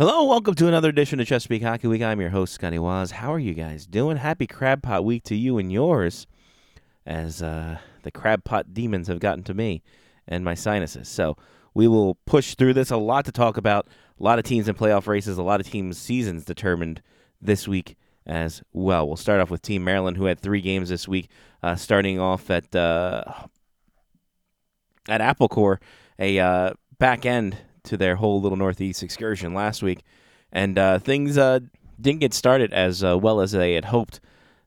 Hello, welcome to another edition of Chesapeake Hockey Week. I'm your host, Scotty Wazz. How are you guys doing? Happy Crab Pot Week to you and yours, as uh, the Crab Pot demons have gotten to me and my sinuses. So we will push through this. A lot to talk about. A lot of teams in playoff races. A lot of teams' seasons determined this week as well. We'll start off with Team Maryland, who had three games this week, uh, starting off at uh, at Applecore, a uh, back end to their whole little Northeast excursion last week, and uh, things uh, didn't get started as uh, well as they had hoped.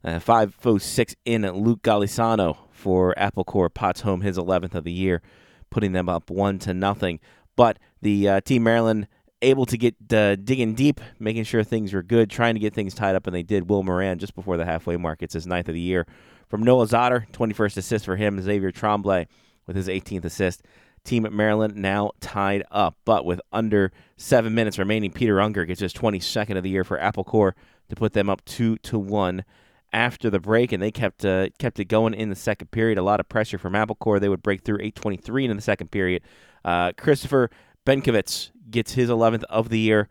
Uh, five oh six in Luke Galisano for Applecore Potts home his 11th of the year, putting them up one to nothing. But the uh, Team Maryland able to get uh, digging deep, making sure things were good, trying to get things tied up, and they did. Will Moran just before the halfway mark it's his ninth of the year from Noah Zotter, 21st assist for him. Xavier Tremblay with his 18th assist. Team at Maryland now tied up, but with under seven minutes remaining, Peter Unger gets his 22nd of the year for Apple Applecore to put them up two to one after the break, and they kept uh, kept it going in the second period. A lot of pressure from Apple Applecore. They would break through 8:23 in the second period. Uh, Christopher Benkovitz gets his 11th of the year,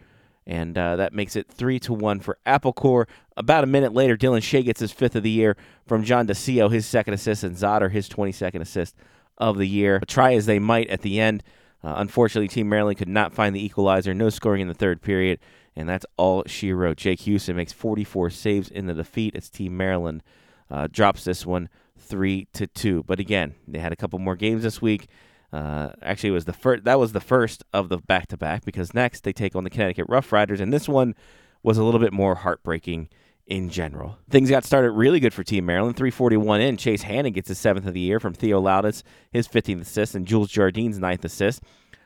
and uh, that makes it three to one for Apple Applecore. About a minute later, Dylan Shea gets his fifth of the year from John DeCio, his second assist, and Zotter his 22nd assist of the year. But Try as they might at the end. Uh, unfortunately, Team Maryland could not find the equalizer. No scoring in the third period, and that's all she wrote. Jake Houston makes 44 saves in the defeat. It's Team Maryland uh, drops this one three to two. But again, they had a couple more games this week. Uh, actually, was the first. That was the first of the back to back because next they take on the Connecticut Rough Riders, and this one was a little bit more heartbreaking in general. Things got started really good for Team Maryland. 341 in. Chase Hannon gets his seventh of the year from Theo Laudis, his 15th assist, and Jules Jardine's ninth assist.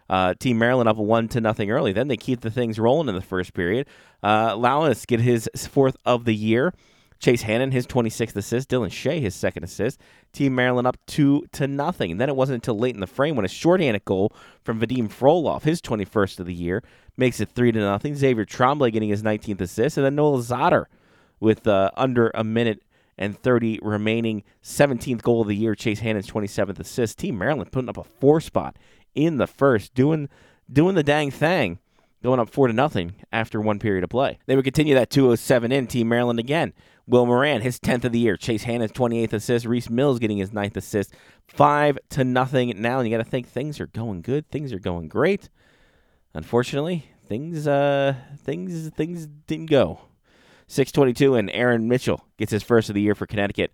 Uh, Team Maryland up one to nothing early. Then they keep the things rolling in the first period. Uh, Laudis get his fourth of the year. Chase Hannon his 26th assist. Dylan Shea his second assist. Team Maryland up two to nothing. And then it wasn't until late in the frame when a shorthanded goal from Vadim Frolov, his 21st of the year, makes it three to nothing. Xavier Tremblay getting his 19th assist, and then Noel Zotter with uh, under a minute and 30 remaining. 17th goal of the year, Chase Hannon's 27th assist. Team Maryland putting up a four spot in the first, doing doing the dang thing, going up four to nothing after one period of play. They would continue that 207 in. Team Maryland again. Will Moran, his 10th of the year. Chase Hannon's 28th assist. Reese Mills getting his ninth assist. Five to nothing now. And you got to think things are going good. Things are going great. Unfortunately, things uh things things didn't go 622, and Aaron Mitchell gets his first of the year for Connecticut,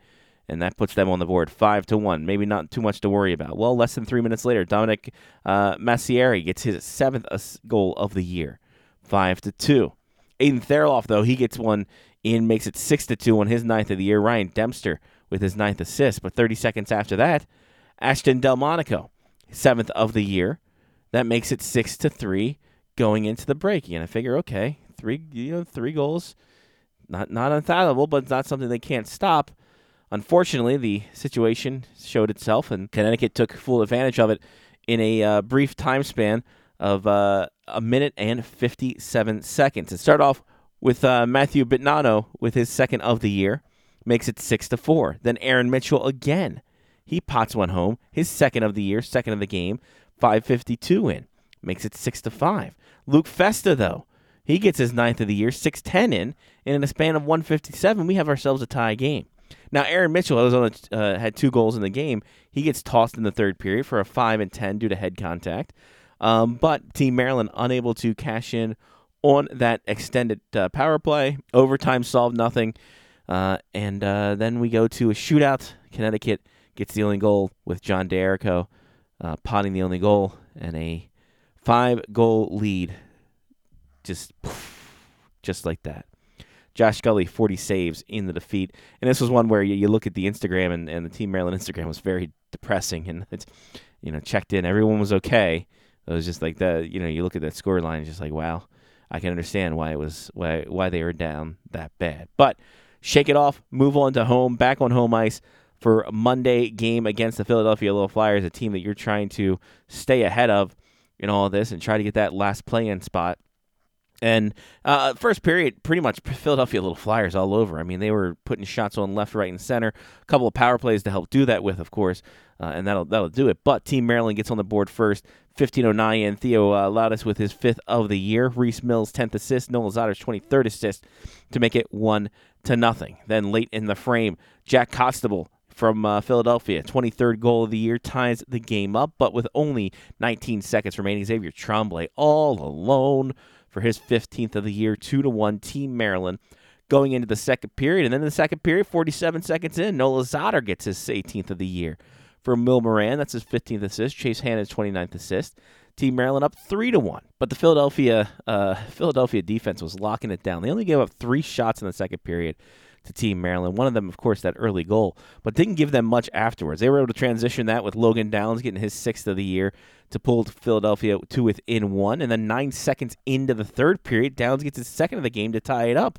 and that puts them on the board five to one. Maybe not too much to worry about. Well, less than three minutes later, Dominic uh, Massieri gets his seventh goal of the year, five to two. Aiden Theriloff, though, he gets one in, makes it six to two on his ninth of the year. Ryan Dempster with his ninth assist, but 30 seconds after that, Ashton Delmonico, seventh of the year. That makes it six to three going into the break. And I figure, okay, three you know three goals not not unfathomable, but it's not something they can't stop. Unfortunately, the situation showed itself, and Connecticut took full advantage of it in a uh, brief time span of uh, a minute and 57 seconds. To start off with uh, Matthew Bitnano with his second of the year, makes it six to four. Then Aaron Mitchell again, he pots one home, his second of the year, second of the game, 5:52 in, makes it six to five. Luke Festa though he gets his ninth of the year, 6'10 in, and in a span of 157, we have ourselves a tie game. Now, Aaron Mitchell on uh, had two goals in the game. He gets tossed in the third period for a 5 and 10 due to head contact. Um, but Team Maryland unable to cash in on that extended uh, power play. Overtime solved nothing. Uh, and uh, then we go to a shootout. Connecticut gets the only goal with John D'Erico uh, potting the only goal and a five goal lead just just like that. Josh Scully, 40 saves in the defeat. And this was one where you, you look at the Instagram, and, and the Team Maryland Instagram was very depressing. And it's, you know, checked in. Everyone was okay. It was just like the, you know, you look at that score line, just like, wow, I can understand why it was, why, why they were down that bad. But shake it off, move on to home, back on home ice for Monday game against the Philadelphia Little Flyers, a team that you're trying to stay ahead of in all of this and try to get that last play in spot. And uh, first period, pretty much Philadelphia little flyers all over. I mean, they were putting shots on left, right, and center. A couple of power plays to help do that with, of course, uh, and that'll that'll do it. But Team Maryland gets on the board first, 1509 and Theo uh, with his fifth of the year. Reese Mills 10th assist. Noah Zatter's 23rd assist to make it one to nothing. Then late in the frame, Jack Constable from uh, Philadelphia, 23rd goal of the year, ties the game up, but with only 19 seconds remaining, Xavier Tremblay all alone for his 15th of the year, 2 to 1 Team Maryland going into the second period. And then in the second period, 47 seconds in, Noah Zatter gets his 18th of the year for Will Moran. That's his 15th assist. Chase Hannon's 29th assist. Team Maryland up three to one, but the Philadelphia uh, Philadelphia defense was locking it down. They only gave up three shots in the second period to Team Maryland. One of them, of course, that early goal, but didn't give them much afterwards. They were able to transition that with Logan Downs getting his sixth of the year to pull Philadelphia to within one, and then nine seconds into the third period, Downs gets his second of the game to tie it up,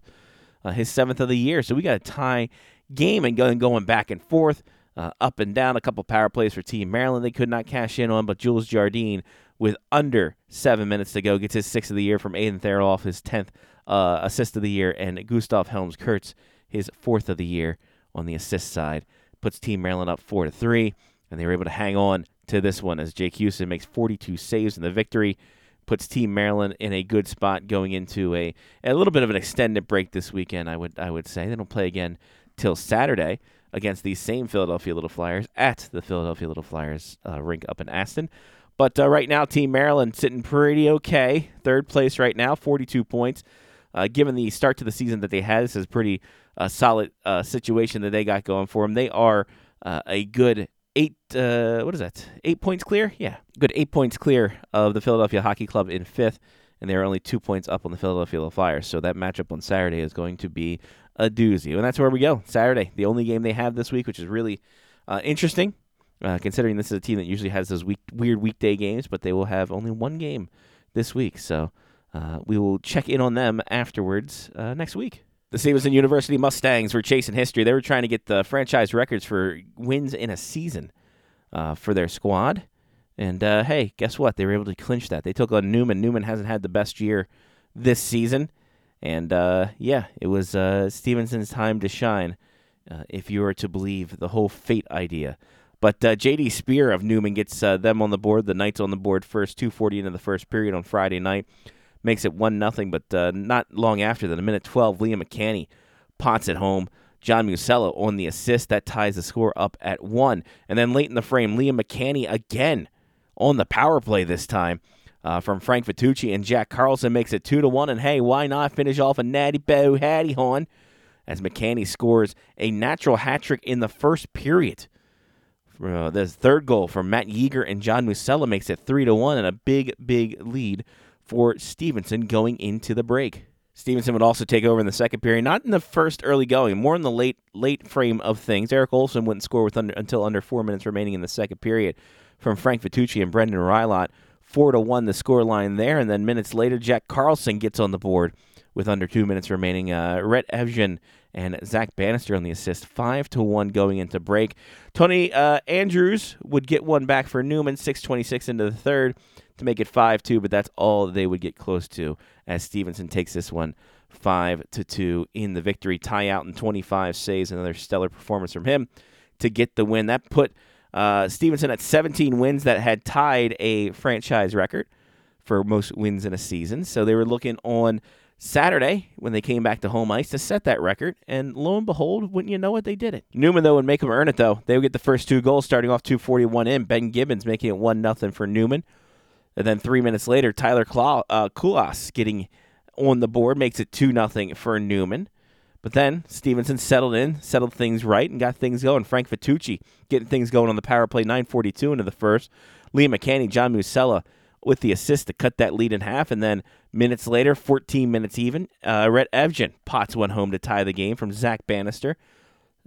uh, his seventh of the year. So we got a tie game and going going back and forth uh, up and down. A couple power plays for Team Maryland they could not cash in on, but Jules Jardine, with under seven minutes to go, gets his sixth of the year from Aiden Theriloff, his 10th uh, assist of the year, and Gustav Helms Kurtz, his fourth of the year on the assist side, puts Team Maryland up 4 to 3, and they were able to hang on to this one as Jake Houston makes 42 saves in the victory. Puts Team Maryland in a good spot going into a, a little bit of an extended break this weekend. I would I would say they don't play again till Saturday, against these same Philadelphia Little Flyers at the Philadelphia Little Flyers uh, rink up in Aston. But uh, right now, Team Maryland sitting pretty okay. Third place right now, 42 points. Uh, given the start to the season that they had, this is pretty uh, solid uh, situation that they got going for them. They are uh, a good eight, what is that? Eight points clear? Yeah, good eight points clear of the Philadelphia Hockey Club in fifth and they're only two points up on the Philadelphia Flyers. So that matchup on Saturday is going to be a doozy. And that's where we go. Saturday, the only game they have this week, which is really uh, interesting, uh, considering this is a team that usually has those week, weird weekday games, but they will have only one game this week. So uh, we will check in on them afterwards uh, next week. The Stevenson University Mustangs were chasing history. They were trying to get the franchise records for wins in a season uh, for their squad. And uh, hey, guess what? They were able to clinch that. They took on Neumann. Neumann hasn't had the best year this season. And uh, yeah, it was uh, Stevenson's time to shine, uh, if you were to believe the whole fate idea. But uh, J.D. Spear of Neumann gets them on the board. The Knights on the board first, 2:40 into the first period on Friday night, makes it one nothing. But uh, not long after that, a minute 12, Liam McCanny pots it home. John Musella on the assist that ties the score up at one. And then late in the frame, Liam McCanny again on the power play this time uh, from Frank Vitucci, and Jack Carlson makes it two to one. And hey, why not finish off a natty bow hattie horn as McCanny scores a natural hat trick in the first period. Uh, the third goal from Matt Yeager and John Musella makes it three to one, and a big, big lead for Stevenson going into the break. Stevenson would also take over in the second period, not in the first early going, more in the late late frame of things. Eric Olson wouldn't score with under, until under four minutes remaining in the second period from Frank Vitucci and Brendan Rylot four to one the score line there, and then minutes later, Jack Carlson gets on the board with under two minutes remaining. Uh, Rhett Evgen and Zach Bannister on the assist, five to one going into break. Tony uh, Andrews would get one back for Neumann, six twenty six into the third to make it five two, but that's all they would get close to as Stevenson takes this one five to two in the victory. Ty Alton in twenty five saves, another stellar performance from him to get the win. That put uh, Stevenson at 17 wins that had tied a franchise record for most wins in a season. So they were looking on Saturday when they came back to home ice to set that record. And lo and behold, wouldn't you know it, they did it. Neumann, though, would make them earn it, though. They would get the first two goals starting off 241 in. Ben Gibbons making it 1 nothing for Neumann. And then three minutes later, Tyler Kula- uh, Kulas getting on the board makes it 2 nothing for Neumann. But then Stevenson settled in, settled things right, and got things going. Frank Vitucci getting things going on the power play, 9:42 into the first. Liam McCanny, John Musella with the assist to cut that lead in half, and then minutes later, 14 minutes even, uh, Rhett Evgen pots one home to tie the game from Zach Bannister.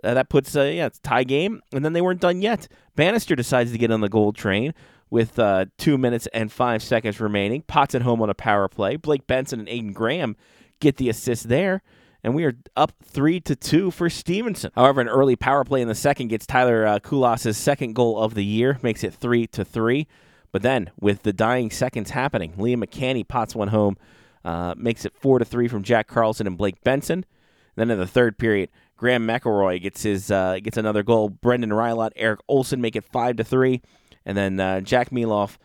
Uh, that puts a yeah, it's tie game, and then they weren't done yet. Bannister decides to get on the gold train with uh, two minutes and five seconds remaining. Pots it home on a power play. Blake Benson and Aiden Graham get the assist there and we are up three to two for Stevenson. However, an early power play in the second gets Tyler uh, Kulas's second goal of the year, makes it three to three. But then, with the dying seconds happening, Liam McCanny pots one home, uh, makes it four to three from Jack Carlson and Blake Benson. Then in the third period, Graham McElroy gets his uh, gets another goal. Brendan Rylot, Eric Olson make it five to three, and then uh, Jack Miloff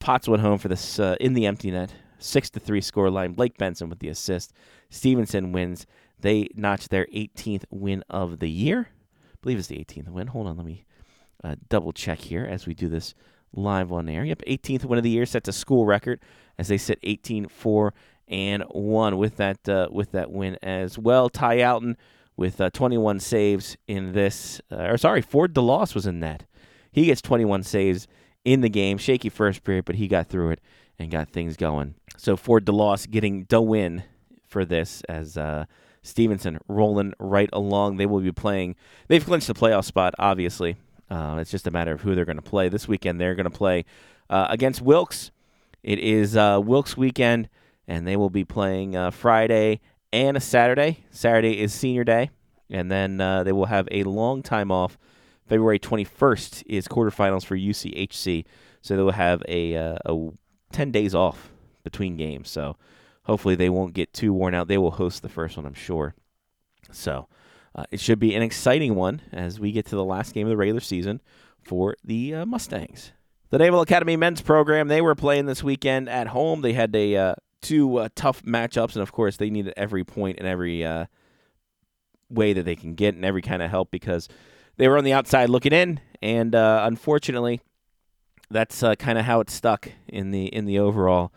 Pots went home for this uh, in the empty net, six to three scoreline. Blake Benson with the assist. Stevenson wins. They notch their 18th win of the year. I believe it's the 18th win. Hold on, let me uh, double check here as we do this live on air. Yep, 18th win of the year sets a school record as they sit 18 4 and 1 with that uh, with that win as well. Ty Alton with uh, 21 saves in this uh, or sorry, Ford DeLoss was in that. He gets 21 saves in the game. Shaky first period, but he got through it and got things going. So Ford DeLoss getting the win for this as uh, Stevenson rolling right along. They will be playing. They've clinched the playoff spot, obviously. Uh, it's just a matter of who they're going to play this weekend. They're going to play uh, against Wilkes. It is uh, Wilkes weekend, and they will be playing uh, Friday and a Saturday. Saturday is senior day, and then uh, they will have a long time off. February 21st is quarterfinals for UCHC, so they will have a, uh, a 10 days off between games. So hopefully they won't get too worn out. They will host the first one, I'm sure. So uh, it should be an exciting one as we get to the last game of the regular season for the uh, Mustangs. The Naval Academy men's program, they were playing this weekend at home. They had a uh, two uh, tough matchups, and of course, they needed every point and every uh, way that they can get and every kind of help because they were on the outside looking in, and uh, unfortunately, that's kind of how it stuck in the in the overall.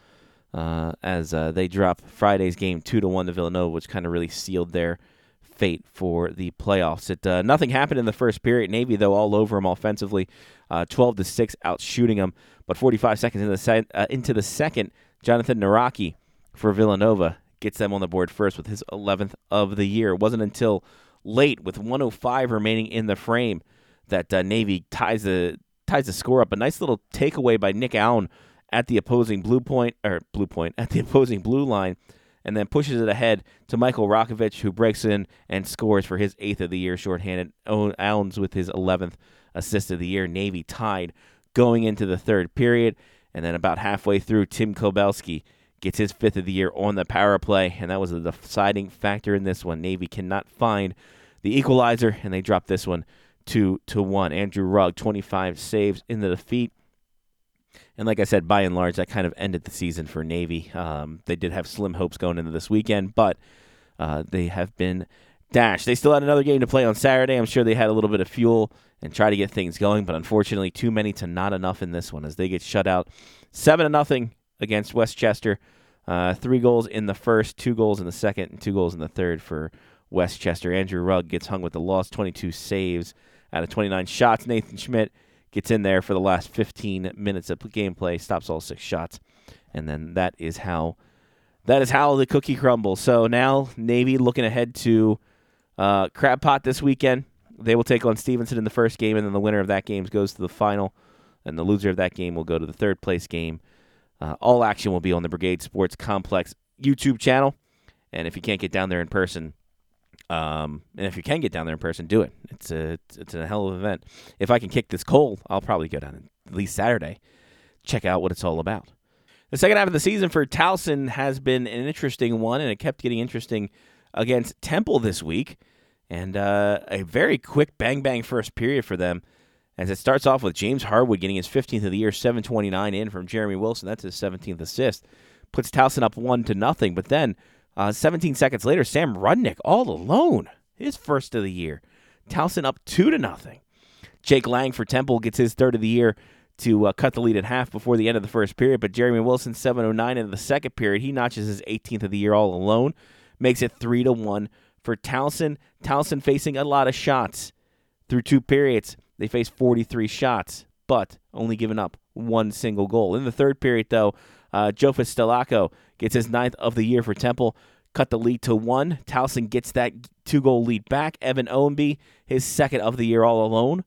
as they drop Friday's game two to one to Villanova, which kind of really sealed their fate for the playoffs. It uh, nothing happened in the first period. Navy though all over them offensively, uh, twelve to six out shooting them. But 45 seconds into the, se- uh, into the second, Jonathan Naraki for Villanova gets them on the board first with his 11th of the year. It wasn't until late with 105 remaining in the frame that uh, Navy ties the ties the score up. A nice little takeaway by Nick Allen at the opposing blue point or blue point at the opposing blue line and then pushes it ahead to Michael Rakovich, who breaks in and scores for his eighth of the year shorthanded. Allen's with his 11th assist of the year. Navy tied going into the third period. And then about halfway through, Tim Kobelski gets his fifth of the year on the power play, and that was the deciding factor in this one. Navy cannot find the equalizer, and they drop this one two to one. Andrew Rugg, 25 saves in the defeat. And like I said, by and large, that kind of ended the season for Navy. Um, they did have slim hopes going into this weekend, but uh, they have been dashed. They still had another game to play on Saturday. I'm sure they had a little bit of fuel and try to get things going, but unfortunately, too many to not enough in this one as they get shut out seven to nothing against West Chester. Uh, three goals in the first, two goals in the second, and two goals in the third for West Chester. Andrew Rugg gets hung with the loss, 22 saves out of 29 shots. Nathan Schmidt gets in there for the last 15 minutes of gameplay, stops all six shots, and then that is how that is how the cookie crumbles. So now Navy looking ahead to uh, Crab Pot this weekend. They will take on Stevenson in the first game, and then the winner of that game goes to the final, and the loser of that game will go to the third place game. Uh, all action will be on the Brigade Sports Complex YouTube channel, and if you can't get down there in person, um, and if you can get down there in person, do it. It's a it's a hell of an event. If I can kick this cold, I'll probably go down at least Saturday, check out what it's all about. The second half of the season for Towson has been an interesting one, and it kept getting interesting against Temple this week. And uh, a very quick bang bang first period for them, as it starts off with James Harwood getting his 15th of the year, 729 in from Jeremy Wilson. That's his 17th assist. Puts Towson up one to nothing, but then uh, 17 seconds later, Sam Rudnick all alone, his first of the year. Towson up two to nothing. Jake Lang for Temple gets his third of the year to uh, cut the lead in half before the end of the first period. But Jeremy Wilson, 7:09 in the second period, he notches his 18th of the year all alone, makes it three to one for Towson. Towson facing a lot of shots through two periods. They face 43 shots, but only giving up one single goal. In the third period, though, uh, Jofus Stelaco gets his ninth of the year for Temple, cut the lead to one. Towson gets that two goal lead back. Evan Owenby, his second of the year all alone.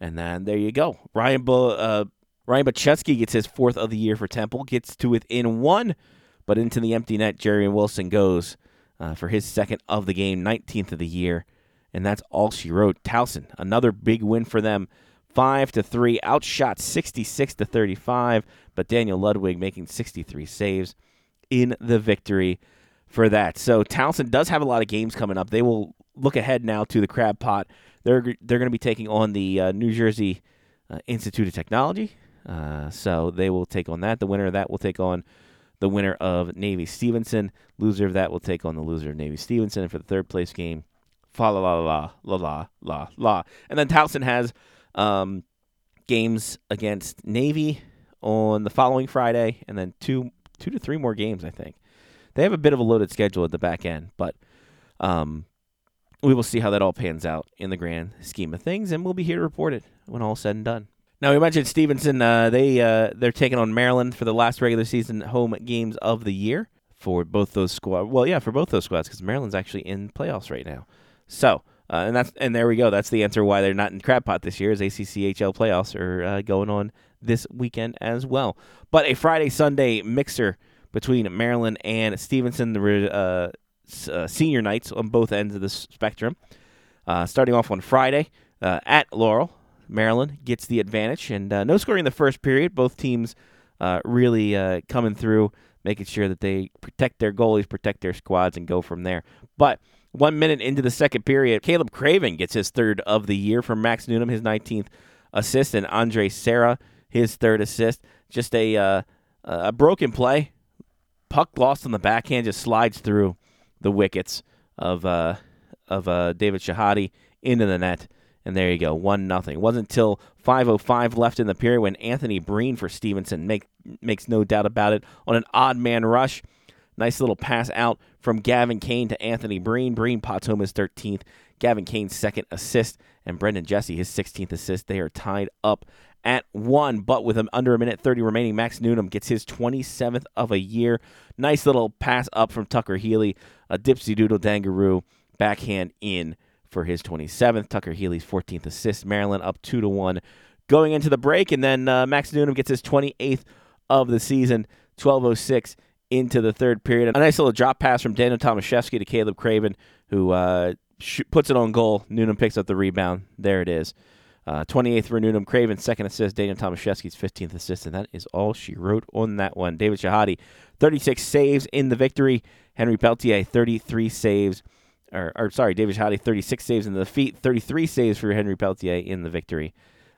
And then there you go. Ryan Bo, uh, Ryan Bachetsky gets his fourth of the year for Temple, gets to within one, but into the empty net. Jerry Wilson goes uh, for his second of the game, 19th of the year. And that's all she wrote. Towson, another big win for them. 5 to 3, outshot 66 to 35, but Daniel Ludwig making 63 saves in the victory for that. So Towson does have a lot of games coming up. They will look ahead now to the Crab Pot. They're they're going to be taking on the uh, New Jersey uh, Institute of Technology. Uh, so they will take on that. The winner of that will take on the winner of Navy Stevenson. Loser of that will take on the loser of Navy Stevenson. And for the third place game, fa la la la la la la la. And then Towson has um, games against Navy on the following Friday, and then two two to three more games. I think they have a bit of a loaded schedule at the back end, but um, we will see how that all pans out in the grand scheme of things, and we'll be here to report it when all said and done. Now we mentioned Stevenson. Uh, they uh, they're taking on Maryland for the last regular season home games of the year for both those squads. Well, yeah, for both those squads because Maryland's actually in playoffs right now. So uh, and that's and there we go. That's the answer why they're not in crab pot this year. Is ACCHL playoffs are uh, going on this weekend as well. But a Friday Sunday mixer between Maryland and Stevenson, the uh, uh, senior nights on both ends of the spectrum. Uh, starting off on Friday uh, at Laurel, Maryland gets the advantage, and no scoring in the first period. Both teams really coming through, making sure that they protect their goalies, protect their squads, and go from there. But one minute into the second period, Caleb Craven gets his third of the year from Max Newnham, his 19th assist, and Andre Serra, his third assist. Just a a broken play. Puck lost on the backhand, just slides through the wickets of uh, of uh, David Shahadi into the net. And there you go, one nothing. It wasn't until 5:05 left in the period when Anthony Breen for Stevenson make, makes no doubt about it on an odd man rush. Nice little pass out from Gavin Kane to Anthony Breen. Breen pots home his 13th. Gavin Kane's second assist, and Brendan Jesse his 16th assist. They are tied up at one, but with under a minute 30 remaining, Max Newnham gets his 27th of a year. Nice little pass up from Tucker Healy, a dipsy doodle dangaroo backhand in for his 27th. Tucker Healy's 14th assist. Maryland up 2 to 1 going into the break, and then uh, Max Newnham gets his 28th of the season, 1206 into the third period. A nice little drop pass from Daniel Tomaszewski to Caleb Craven, who uh, sh- puts it on goal. Newnham picks up the rebound. There it is. Uh, 28th for Newnham Craven, second assist. Daniel Tomaszewski's 15th assist, and that is all she wrote on that one. David Shahadi, 36 saves in the victory. Henry Peltier, 33 saves. Or, or sorry, David Shahadi, 36 saves in the defeat, 33 saves for Henry Peltier in the victory.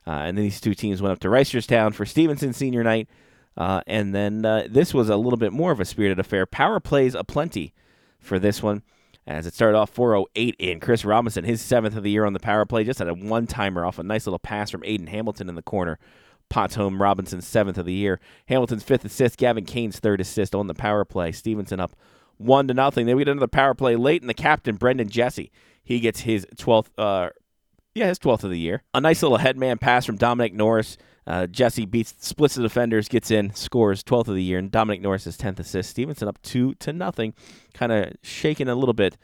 Uh, and then these two teams went up to Reisterstown for Stevenson senior night. Uh, and then uh, this was a little bit more of a spirited affair. Power plays aplenty for this one as it started off 408 in. Chris Robinson, his seventh of the year on the power play, just had a one timer off a nice little pass from Aiden Hamilton in the corner. Pots home Robinson's seventh of the year. Hamilton's fifth assist, Gavin Kane's third assist on the power play. Stevenson up one to nothing. Then we get another power play late, and the captain, Brendan Jesse, he gets his 12th, uh, yeah, his 12th of the year. A nice little headman pass from Dominic Norris. Uh, Jesse beats, splits the defenders, gets in, scores 12th of the year, and Dominic Norris's 10th assist. Stevenson up two to nothing, kind of shaking a little bit,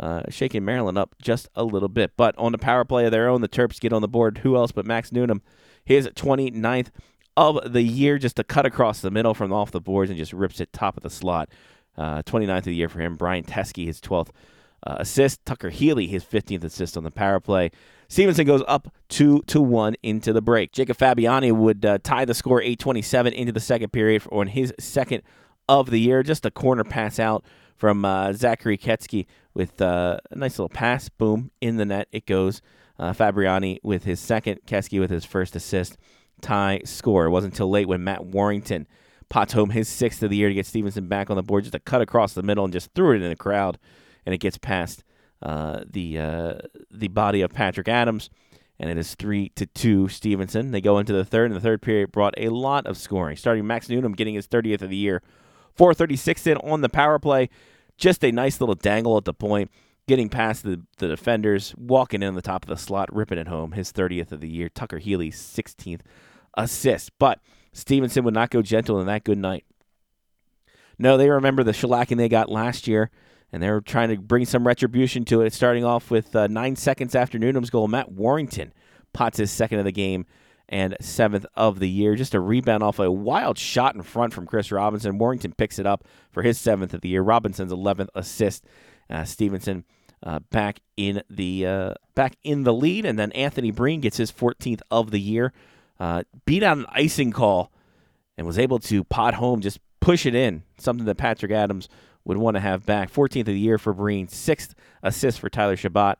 uh, shaking Maryland up just a little bit. But on the power play of their own, the Terps get on the board. Who else but Max Newnham? His 29th of the year, just a cut across the middle from off the boards and just rips it top of the slot. Uh, 29th of the year for him. Brian Teske, his 12th uh, assist. Tucker Healy, his 15th assist on the power play. Stevenson goes up two to one into the break. Jacob Fabiani would uh, tie the score 8:27 into the second period on his second of the year. Just a corner pass out from uh, Zachary Ketsky with uh, a nice little pass. Boom in the net it goes. Uh, Fabiani with his second. Ketsky with his first assist. Tie score. It wasn't until late when Matt Warrington pots home his sixth of the year to get Stevenson back on the board. Just a cut across the middle and just threw it in the crowd, and it gets past the uh, the body of Patrick Adams, and it is three to two Stevenson. They go into the third, and the third period brought a lot of scoring. Starting Max Newnham getting his 30th of the year, 4:36 in on the power play, just a nice little dangle at the point, getting past the, the defenders, walking in on the top of the slot, ripping it home. His 30th of the year. Tucker Healy 16th assist, but Stevenson would not go gentle in that good night. No, they remember the shellacking they got last year and they're trying to bring some retribution to it. Starting off with uh, nine seconds after Newnham's goal, Matt Warrington pots his second of the game and seventh of the year. Just a rebound off a wild shot in front from Chris Robinson. Warrington picks it up for his seventh of the year. Robinson's eleventh assist. Uh, Stevenson uh, back in the uh, back in the lead, and then Anthony Breen gets his 14th of the year. Uh, beat out an icing call and was able to pot home, just push it in. Something that Patrick Adams would want to have back. 14th of the year for Breen, sixth assist for Tyler Shabbat,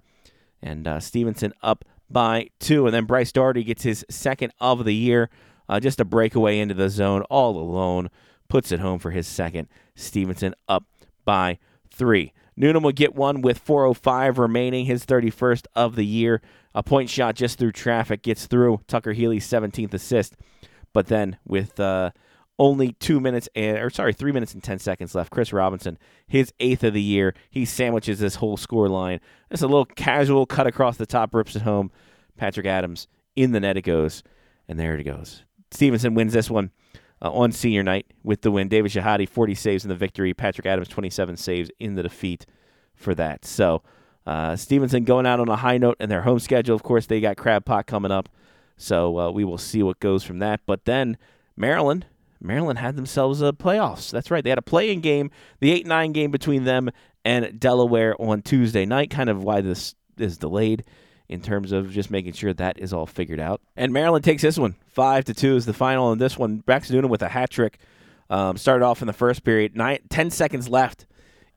and uh, Stevenson up by two. And then Bryce Doherty gets his second of the year Uh, just a breakaway into the zone all alone. Puts it home for his second. Stevenson up by three. Newnham will get one with 4.05 remaining, his 31st of the year. A point shot just through traffic gets through. Tucker Healy's 17th assist. But then with uh, only two minutes and or sorry, three minutes and ten seconds left. Chris Robinson, his eighth of the year, he sandwiches this whole score line. Just a little casual cut across the top, rips it home. Patrick Adams in the net it goes, and there it goes. Stevenson wins this one uh, on senior night with the win. David Shahadi, 40 saves in the victory. Patrick Adams, 27 saves in the defeat for that. So uh, Stevenson going out on a high note in their home schedule. Of course, they got Crab Pot coming up, so uh, we will see what goes from that. But then Maryland Maryland had themselves a playoffs. That's right. They had a play-in game, the 8-9 game between them and Delaware on Tuesday night, kind of why this is delayed in terms of just making sure that is all figured out. And Maryland takes this one. 5 to 2 is the final in this one. Max Newnham with a hat trick. Um, started off in the first period. Nine, 10 seconds left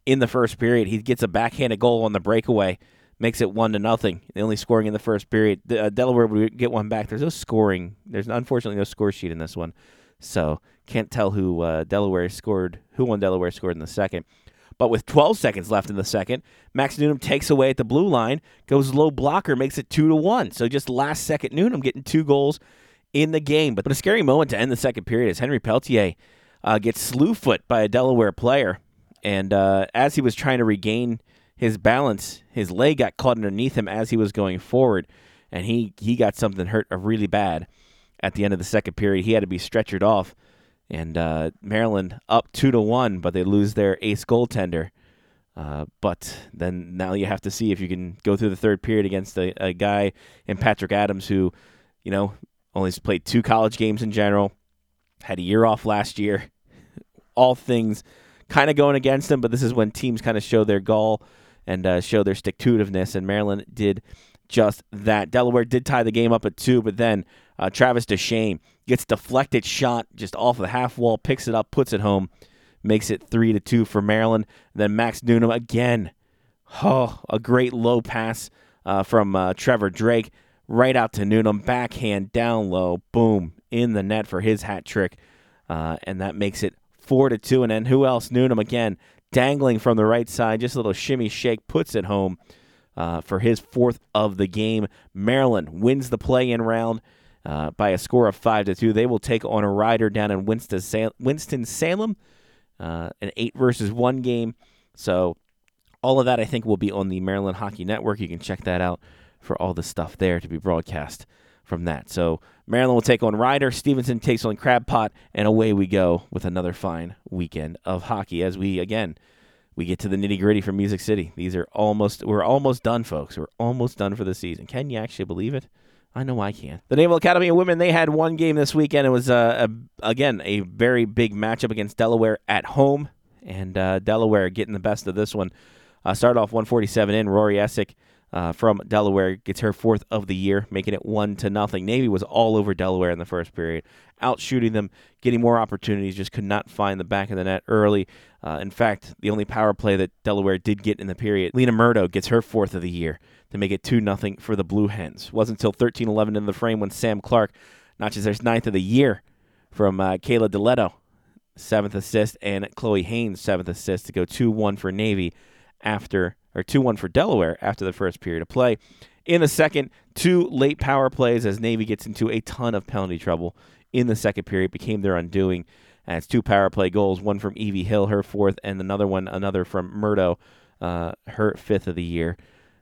in the first period. He gets a backhanded goal on the breakaway makes it one to nothing. The only scoring in the first period. Uh, Delaware would get one back. There's no scoring. There's unfortunately no score sheet in this one. So can't tell who uh, Delaware scored, who won Delaware scored in the second. But with 12 seconds left in the second, Max Newnham takes away at the blue line, goes low blocker, makes it two to one. So just last second, Newnham getting two goals in the game. But, but a scary moment to end the second period as Henry Peltier uh, gets slew foot by a Delaware player, and uh, as he was trying to regain his balance, his leg got caught underneath him as he was going forward, and he he got something hurt uh, really bad at the end of the second period. He had to be stretchered off, and uh, Maryland up two to one, but they lose their ace goaltender. Uh, but then now you have to see if you can go through the third period against a, a guy in Patrick Adams who, you know, only played two college games in general, had a year off last year. All things kind of going against him, but this is when teams kind of show their gall and uh, show their stick to itiveness, and Maryland did just that. Delaware did tie the game up at two, but then uh, Travis Deshane gets deflected shot just off the half wall, picks it up, puts it home, makes it three to two for Maryland. And then Max Newnham again, oh, a great low pass uh, from uh, Trevor Drake right out to Newnham, backhand down low, boom in the net for his hat trick, uh, and that makes it four to two. And then who else? Newnham again, dangling from the right side, just a little shimmy shake, puts it home. Uh, for his fourth of the game. Maryland wins the play-in round uh, by a score of five to two. They will take on a rider down in Winston Salem, uh, an eight versus one game. So all of that I think will be on the Maryland Hockey Network. You can check that out for all the stuff there to be broadcast from that. So Maryland will take on Rider, Stevenson takes on Crab Pot, and away we go with another fine weekend of hockey as we again we get to the nitty gritty from Music City. These are almost we're almost done, folks. We're almost done for the season. Can you actually believe it? I know I can. The Naval Academy of Women, they had one game this weekend. It was, uh, a, again, a very big matchup against Delaware at home. And uh, Delaware getting the best of this one. Uh, started off 147 in. Rory Essick uh, from Delaware gets her fourth of the year, making it one to nothing. Navy was all over Delaware in the first period, out shooting them, getting more opportunities, just could not find the back of the net early. Uh, in fact, the only power play that Delaware did get in the period, Lena Murdo gets her fourth of the year to make it 2 0 for the Blue Hens. Wasn't until 13 11 in the frame when Sam Clark notches their ninth of the year from uh, Kayla DeLetto, seventh assist, and Chloe Haynes, seventh assist to go 2 1 for Navy after, or 2 1 for Delaware after the first period of play. In the second, two late power plays as Navy gets into a ton of penalty trouble in the second period, became their undoing. And it's two power play goals, one from Evie Hill, her fourth, and another one, another from Murdo, uh, her fifth of the year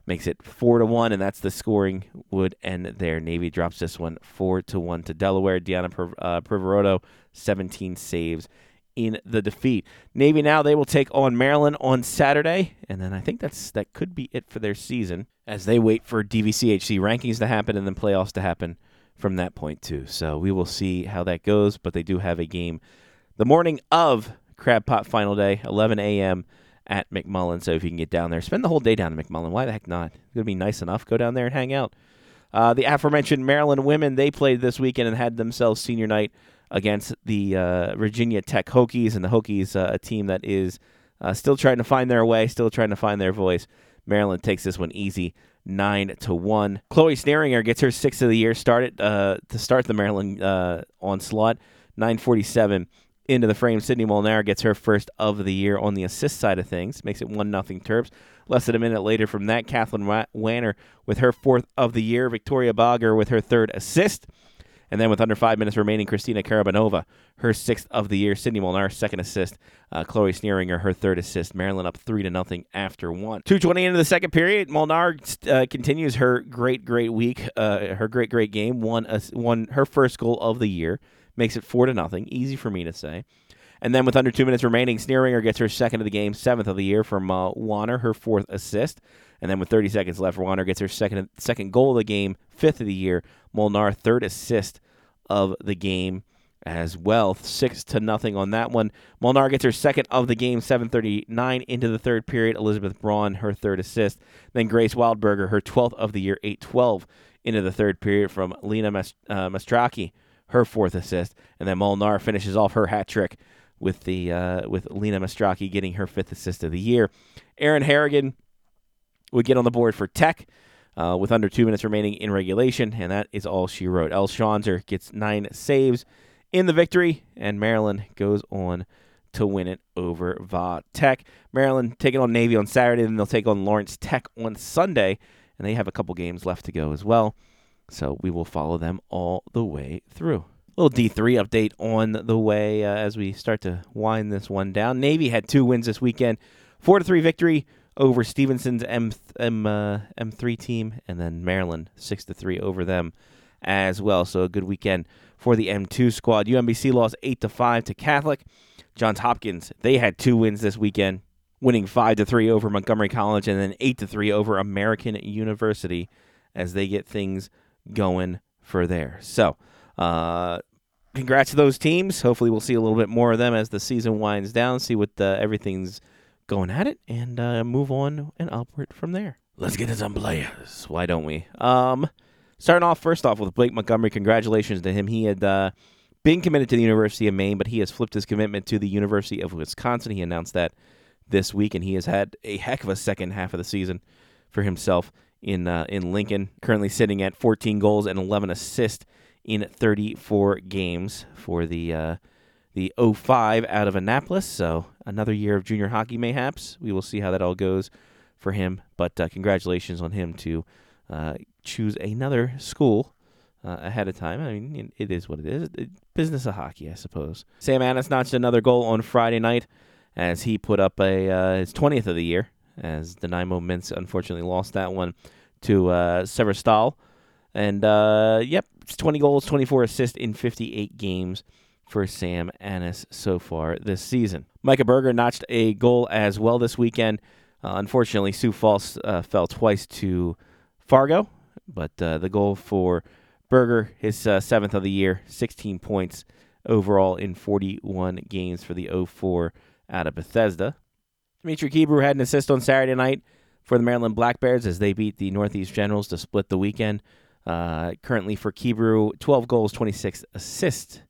makes it four to one, and that's the scoring would end there. Navy drops this one four to one to Delaware. Deanna uh, Privaroto, 17 saves in the defeat. Navy now they will take on Maryland on Saturday, and then I think that's that could be it for their season as they wait for DVCHC rankings to happen and then playoffs to happen from that point too. So we will see how that goes, but they do have a game the morning of Crab Pot Final Day, 11 a.m at McMullen. So if you can get down there, spend the whole day down at McMullen. Why the heck not? It's going to be nice enough. Go down there and hang out. Uh, the aforementioned Maryland women, they played this weekend and had themselves senior night against the uh, Virginia Tech Hokies. And the Hokies, uh, a team that is uh, still trying to find their way, still trying to find their voice, Maryland takes this one easy, nine to one. Chloe Sneeringer gets her sixth of the year started uh, to start the Maryland uh, onslaught. 947 into the frame. Sydney Molnar gets her first of the year on the assist side of things, makes it one nothing Terps. Less than a minute later from that, Kathleen Wanner with her fourth of the year. Victoria Bogger with her third assist. And then with under five minutes remaining, Christina Karabanova, her sixth of the year. Sydney Molnar, second assist. Uh, Chloe Sneeringer, her third assist. Maryland up three to nothing after one. 220 into the second period. Molnar uh, continues her great, great week, uh, her great, great game. A, won her first goal of the year. Makes it four to nothing. Easy for me to say. And then with under two minutes remaining, Sneeringer gets her second of the game, seventh of the year from uh, Wanner, her fourth assist. And then with 30 seconds left, Wanner gets her second second goal of the game, fifth of the year. Molnar, third assist of the game as well. Six to nothing on that one. Molnar gets her second of the game, 7:39 into the third period. Elizabeth Braun, her third assist. Then Grace Wildberger, her 12th of the year, 8:12 into the third period from Lena uh, Mastraki, her fourth assist. And then Molnar finishes off her hat trick with the uh, with Lena Mastraki getting her fifth assist of the year. Aaron Harrigan would get on the board for Tech. Uh, with under two minutes remaining in regulation, and that is all she wrote. El Schanzer gets nine saves in the victory, and Maryland goes on to win it over Va Tech. Maryland taking on Navy on Saturday, then they'll take on Lawrence Tech on Sunday, and they have a couple games left to go as well. So we will follow them all the way through A little D3 update on the way uh, as we start to wind this one down. Navy had two wins this weekend 4 to 3 victory over Stevenson's M, M, uh, M3 team, and then Maryland 6 to 3 over them as well. So a good weekend for the M2 squad. UMBC lost 8 to 5 to Catholic. Johns Hopkins, they had two wins this weekend, winning 5 to 3 over Montgomery College and then 8 to 3 over American University as they get things going for there. So, uh, congrats to those teams. Hopefully, we'll see a little bit more of them as the season winds down. See what uh, everything's going at it, and uh, move on and upward from there. Let's get into some players. Why don't we? Um, starting off first off with Blake Montgomery. Congratulations to him. He had uh, been committed to the University of Maine, but he has flipped his commitment to the University of Wisconsin. He announced that this week, and he has had a heck of a second half of the season for himself in uh, in Lincoln. Currently sitting at 14 goals and 11 assists in 34 games for the uh, the 05 out of Annapolis. So another year of junior hockey, mayhaps. We will see how that all goes for him. But uh, congratulations on him to uh, choose another school uh, ahead of time. I mean, it is what it is. Business of hockey, I suppose. Sam Anis notched another goal on Friday night as he put up a uh, his 20th of the year. As the Nanaimo Mints unfortunately lost that one to uh, Severstal. And uh, yep, it's 20 goals, 24 assists in 58 games for Sam Anis so far this season. Micah Berger notched a goal as well this weekend. Uh, unfortunately, Sioux Falls uh, fell twice to Fargo, but uh, the goal for Berger, his uh, seventh of the year, 16 points overall in 41 games for the 04 out of Bethesda. Dimitri Kebrew had an assist on Saturday night for the Maryland Black Bears as they beat the Northeast Generals to split the weekend. Uh, currently for Kebrew, 12 goals, 26 assists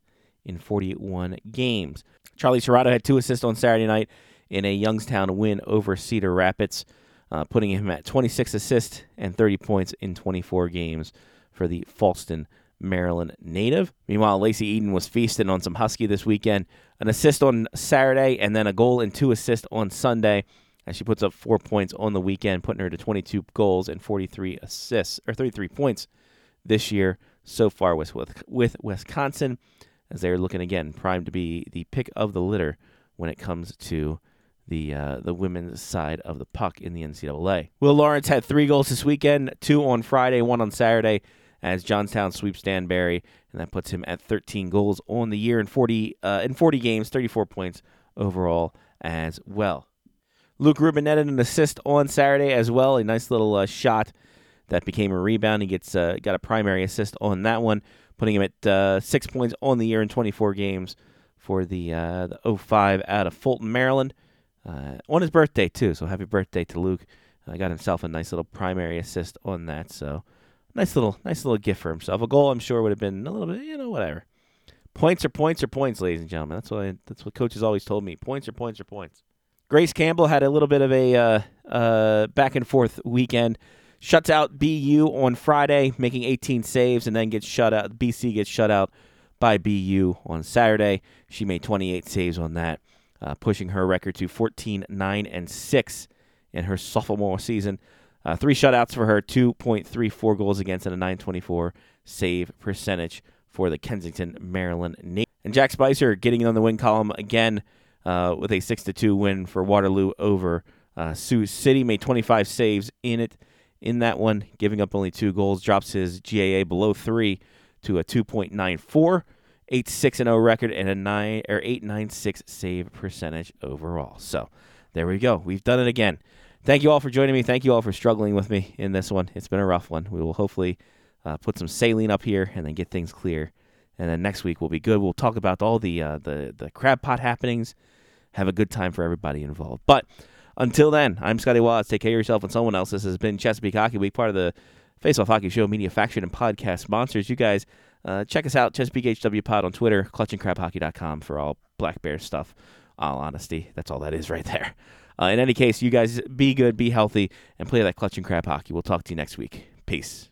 in 41 games. Charlie Serrato had two assists on Saturday night in a Youngstown win over Cedar Rapids, uh, putting him at 26 assists and 30 points in 24 games for the Fallston, Maryland native. Meanwhile, Lacey Eden was feasting on some Husky this weekend. An assist on Saturday and then a goal and two assists on Sunday as she puts up four points on the weekend, putting her to 22 goals and 43 assists, or 33 points this year so far with, with, Wisconsin, as they're looking again primed to be the pick of the litter when it comes to the uh, the women's side of the puck in the NCAA. Will Lawrence had three goals this weekend, two on Friday, one on Saturday, as Johnstown sweeps Danbury, and that puts him at 13 goals on the year in 40 uh, in 40 games, 34 points overall as well. Luke Rubin netted an assist on Saturday as well, a nice little uh, shot that became a rebound. He gets uh, got a primary assist on that one, putting him at uh, six points on the year in 24 games for the uh, the 05 out of Fulton, Maryland, uh, on his birthday too. So happy birthday to Luke! Got himself a nice little primary assist on that. So nice little nice little gift for himself. A goal I'm sure would have been a little bit you know whatever. Points are points are points, ladies and gentlemen. That's what I, that's what coaches always told me. Points are points are points. Grace Campbell had a little bit of a uh, uh, back and forth weekend. Shuts out BU on Friday, making 18 saves, and then gets shut out. BC gets shut out by BU on Saturday. She made 28 saves on that, uh, pushing her record to 14 9 and 6 in her sophomore season. Uh, three shutouts for her, 2.34 goals against, and a 924 save percentage for the Kensington, Maryland Navy. And Jack Spicer getting on the win column again uh, with a 6 2 win for Waterloo over uh, Sioux City. Made 25 saves in it in that one, giving up only two goals. Drops his GAA below three to a 2.94. 8 6 0 record and a 9 or 896 save percentage overall. So there we go. We've done it again. Thank you all for joining me. Thank you all for struggling with me in this one. It's been a rough one. We will hopefully uh, put some saline up here and then get things clear. And then next week will be good. We'll talk about all the uh, the the Crabpot happenings. Have a good time for everybody involved. But until then, I'm Scotty Wazz. Take care of yourself and someone else. This has been Chesapeake Hockey Week, part of the Face Hockey Show media faction and podcast sponsors. You guys uh, check us out, Chesapeake HW Pod on Twitter, clutchingcrabhockey.com for all Black Bear stuff. All honesty, that's all that is right there. Uh, in any case, you guys be good, be healthy, and play that clutch and crab hockey. We'll talk to you next week. Peace.